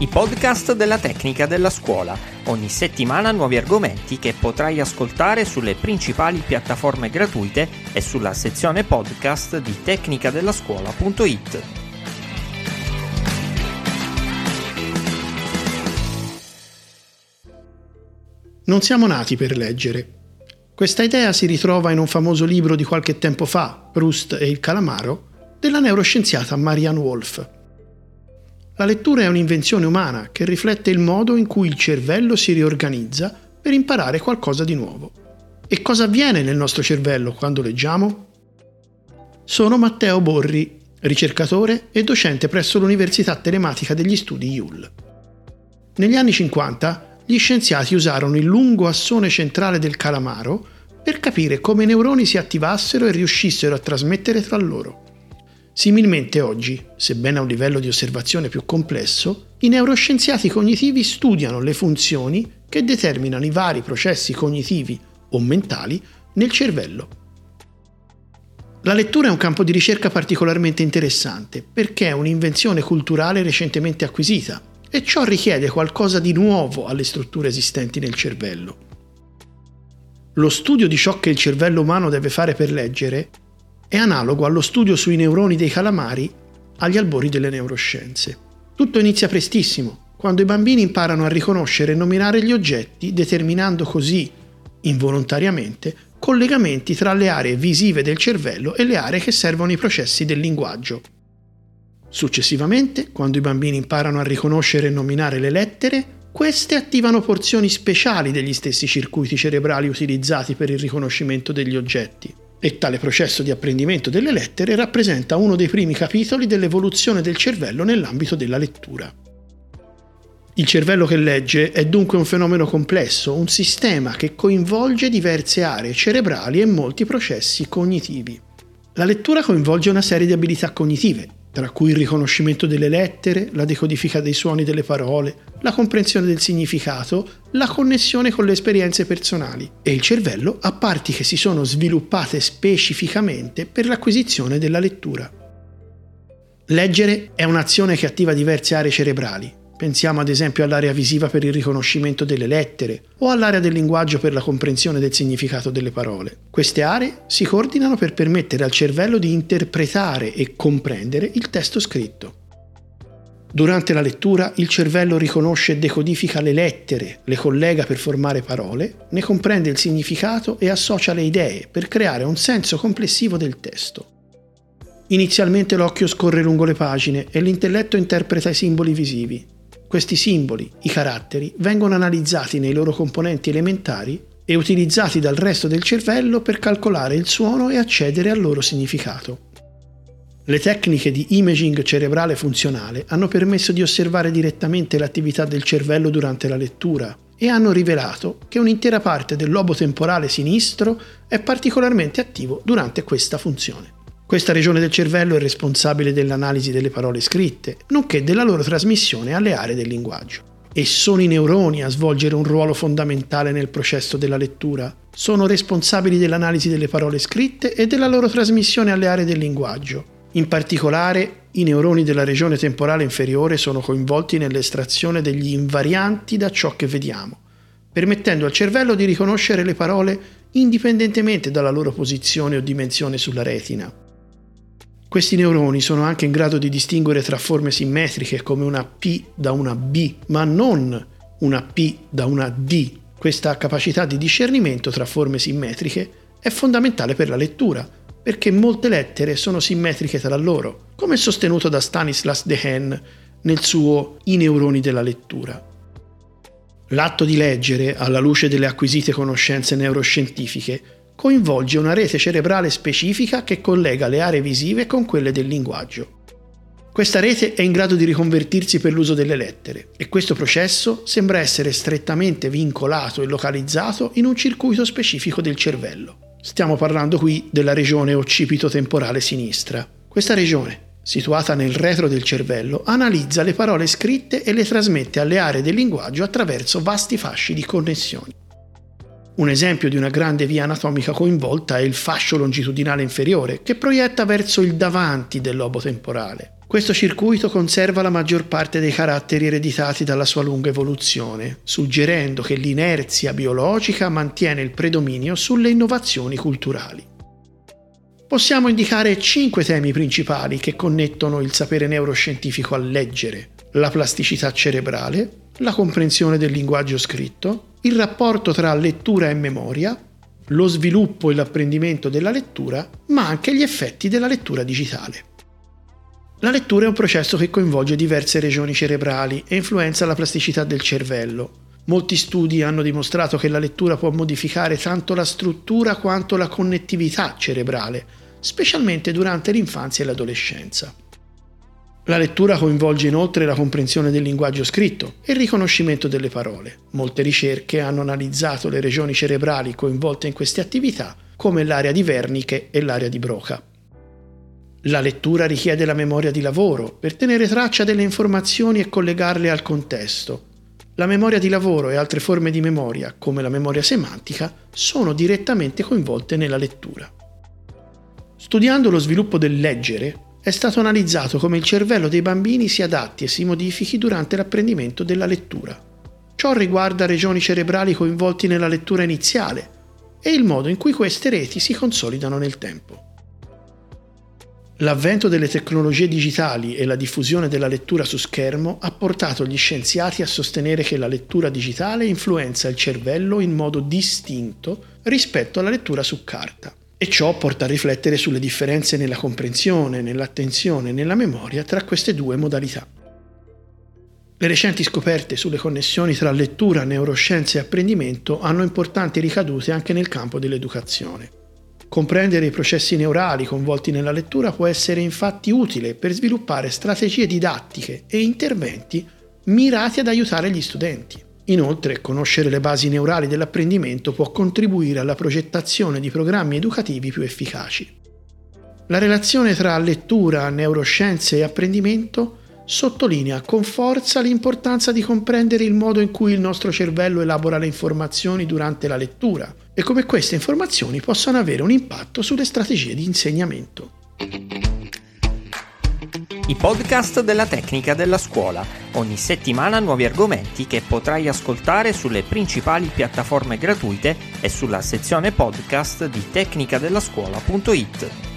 i podcast della tecnica della scuola. Ogni settimana nuovi argomenti che potrai ascoltare sulle principali piattaforme gratuite e sulla sezione podcast di tecnicadellascuola.it. Non siamo nati per leggere. Questa idea si ritrova in un famoso libro di qualche tempo fa, Proust e il calamaro, della neuroscienziata Marianne Wolf. La lettura è un'invenzione umana che riflette il modo in cui il cervello si riorganizza per imparare qualcosa di nuovo. E cosa avviene nel nostro cervello quando leggiamo? Sono Matteo Borri, ricercatore e docente presso l'Università Telematica degli Studi IUL. Negli anni 50 gli scienziati usarono il lungo assone centrale del calamaro per capire come i neuroni si attivassero e riuscissero a trasmettere tra loro. Similmente oggi, sebbene a un livello di osservazione più complesso, i neuroscienziati cognitivi studiano le funzioni che determinano i vari processi cognitivi o mentali nel cervello. La lettura è un campo di ricerca particolarmente interessante perché è un'invenzione culturale recentemente acquisita e ciò richiede qualcosa di nuovo alle strutture esistenti nel cervello. Lo studio di ciò che il cervello umano deve fare per leggere è analogo allo studio sui neuroni dei calamari agli albori delle neuroscienze. Tutto inizia prestissimo, quando i bambini imparano a riconoscere e nominare gli oggetti, determinando così, involontariamente, collegamenti tra le aree visive del cervello e le aree che servono i processi del linguaggio. Successivamente, quando i bambini imparano a riconoscere e nominare le lettere, queste attivano porzioni speciali degli stessi circuiti cerebrali utilizzati per il riconoscimento degli oggetti e tale processo di apprendimento delle lettere rappresenta uno dei primi capitoli dell'evoluzione del cervello nell'ambito della lettura. Il cervello che legge è dunque un fenomeno complesso, un sistema che coinvolge diverse aree cerebrali e molti processi cognitivi. La lettura coinvolge una serie di abilità cognitive, tra cui il riconoscimento delle lettere, la decodifica dei suoni delle parole, la comprensione del significato, la connessione con le esperienze personali e il cervello ha parti che si sono sviluppate specificamente per l'acquisizione della lettura. Leggere è un'azione che attiva diverse aree cerebrali, Pensiamo ad esempio all'area visiva per il riconoscimento delle lettere o all'area del linguaggio per la comprensione del significato delle parole. Queste aree si coordinano per permettere al cervello di interpretare e comprendere il testo scritto. Durante la lettura il cervello riconosce e decodifica le lettere, le collega per formare parole, ne comprende il significato e associa le idee per creare un senso complessivo del testo. Inizialmente l'occhio scorre lungo le pagine e l'intelletto interpreta i simboli visivi, questi simboli, i caratteri, vengono analizzati nei loro componenti elementari e utilizzati dal resto del cervello per calcolare il suono e accedere al loro significato. Le tecniche di imaging cerebrale funzionale hanno permesso di osservare direttamente l'attività del cervello durante la lettura e hanno rivelato che un'intera parte del lobo temporale sinistro è particolarmente attivo durante questa funzione. Questa regione del cervello è responsabile dell'analisi delle parole scritte, nonché della loro trasmissione alle aree del linguaggio. E sono i neuroni a svolgere un ruolo fondamentale nel processo della lettura. Sono responsabili dell'analisi delle parole scritte e della loro trasmissione alle aree del linguaggio. In particolare, i neuroni della regione temporale inferiore sono coinvolti nell'estrazione degli invarianti da ciò che vediamo, permettendo al cervello di riconoscere le parole indipendentemente dalla loro posizione o dimensione sulla retina. Questi neuroni sono anche in grado di distinguere tra forme simmetriche come una P da una B, ma non una P da una D. Questa capacità di discernimento tra forme simmetriche è fondamentale per la lettura, perché molte lettere sono simmetriche tra loro, come sostenuto da Stanislas Dehaene nel suo I neuroni della lettura. L'atto di leggere, alla luce delle acquisite conoscenze neuroscientifiche, coinvolge una rete cerebrale specifica che collega le aree visive con quelle del linguaggio. Questa rete è in grado di riconvertirsi per l'uso delle lettere e questo processo sembra essere strettamente vincolato e localizzato in un circuito specifico del cervello. Stiamo parlando qui della regione occipito-temporale sinistra. Questa regione, situata nel retro del cervello, analizza le parole scritte e le trasmette alle aree del linguaggio attraverso vasti fasci di connessioni. Un esempio di una grande via anatomica coinvolta è il fascio longitudinale inferiore, che proietta verso il davanti del lobo temporale. Questo circuito conserva la maggior parte dei caratteri ereditati dalla sua lunga evoluzione, suggerendo che l'inerzia biologica mantiene il predominio sulle innovazioni culturali. Possiamo indicare cinque temi principali che connettono il sapere neuroscientifico al leggere, la plasticità cerebrale, la comprensione del linguaggio scritto, il rapporto tra lettura e memoria, lo sviluppo e l'apprendimento della lettura, ma anche gli effetti della lettura digitale. La lettura è un processo che coinvolge diverse regioni cerebrali e influenza la plasticità del cervello. Molti studi hanno dimostrato che la lettura può modificare tanto la struttura quanto la connettività cerebrale, specialmente durante l'infanzia e l'adolescenza. La lettura coinvolge inoltre la comprensione del linguaggio scritto e il riconoscimento delle parole. Molte ricerche hanno analizzato le regioni cerebrali coinvolte in queste attività, come l'area di Wernicke e l'area di Broca. La lettura richiede la memoria di lavoro per tenere traccia delle informazioni e collegarle al contesto. La memoria di lavoro e altre forme di memoria, come la memoria semantica, sono direttamente coinvolte nella lettura. Studiando lo sviluppo del leggere, è stato analizzato come il cervello dei bambini si adatti e si modifichi durante l'apprendimento della lettura. Ciò riguarda regioni cerebrali coinvolti nella lettura iniziale e il modo in cui queste reti si consolidano nel tempo. L'avvento delle tecnologie digitali e la diffusione della lettura su schermo ha portato gli scienziati a sostenere che la lettura digitale influenza il cervello in modo distinto rispetto alla lettura su carta. E ciò porta a riflettere sulle differenze nella comprensione, nell'attenzione e nella memoria tra queste due modalità. Le recenti scoperte sulle connessioni tra lettura, neuroscienze e apprendimento hanno importanti ricadute anche nel campo dell'educazione. Comprendere i processi neurali coinvolti nella lettura può essere infatti utile per sviluppare strategie didattiche e interventi mirati ad aiutare gli studenti. Inoltre, conoscere le basi neurali dell'apprendimento può contribuire alla progettazione di programmi educativi più efficaci. La relazione tra lettura, neuroscienze e apprendimento sottolinea con forza l'importanza di comprendere il modo in cui il nostro cervello elabora le informazioni durante la lettura e come queste informazioni possano avere un impatto sulle strategie di insegnamento. I podcast della tecnica della scuola. Ogni settimana nuovi argomenti che potrai ascoltare sulle principali piattaforme gratuite e sulla sezione podcast di tecnicadellascuola.it.